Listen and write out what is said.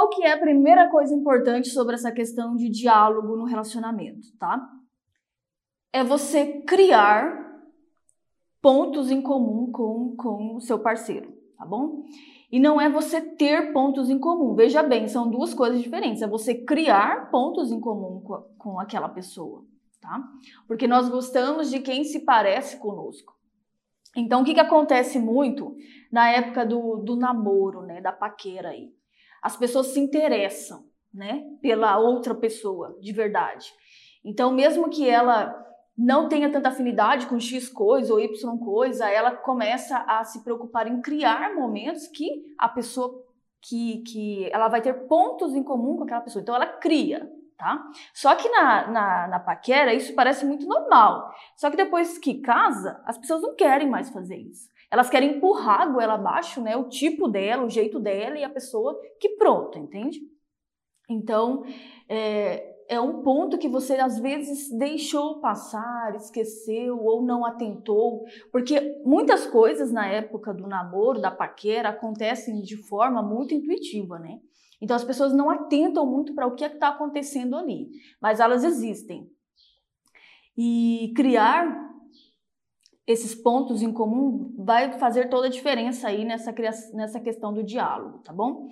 qual que é a primeira coisa importante sobre essa questão de diálogo no relacionamento, tá? É você criar pontos em comum com, com o seu parceiro, tá bom? E não é você ter pontos em comum. Veja bem, são duas coisas diferentes. É você criar pontos em comum com, com aquela pessoa, tá? Porque nós gostamos de quem se parece conosco. Então, o que, que acontece muito na época do, do namoro, né, da paquera aí? As pessoas se interessam, né, pela outra pessoa, de verdade. Então, mesmo que ela não tenha tanta afinidade com X coisa ou Y coisa, ela começa a se preocupar em criar momentos que a pessoa que, que ela vai ter pontos em comum com aquela pessoa. Então ela cria, tá? Só que na, na, na paquera isso parece muito normal. Só que depois que casa, as pessoas não querem mais fazer isso. Elas querem empurrar a goela abaixo, né? O tipo dela, o jeito dela e a pessoa que pronto, entende? Então, é, é um ponto que você às vezes deixou passar, esqueceu ou não atentou, porque muitas coisas na época do namoro, da paquera, acontecem de forma muito intuitiva, né? Então as pessoas não atentam muito para o que é está acontecendo ali, mas elas existem. E criar esses pontos em comum vai fazer toda a diferença aí nessa, nessa questão do diálogo, tá bom?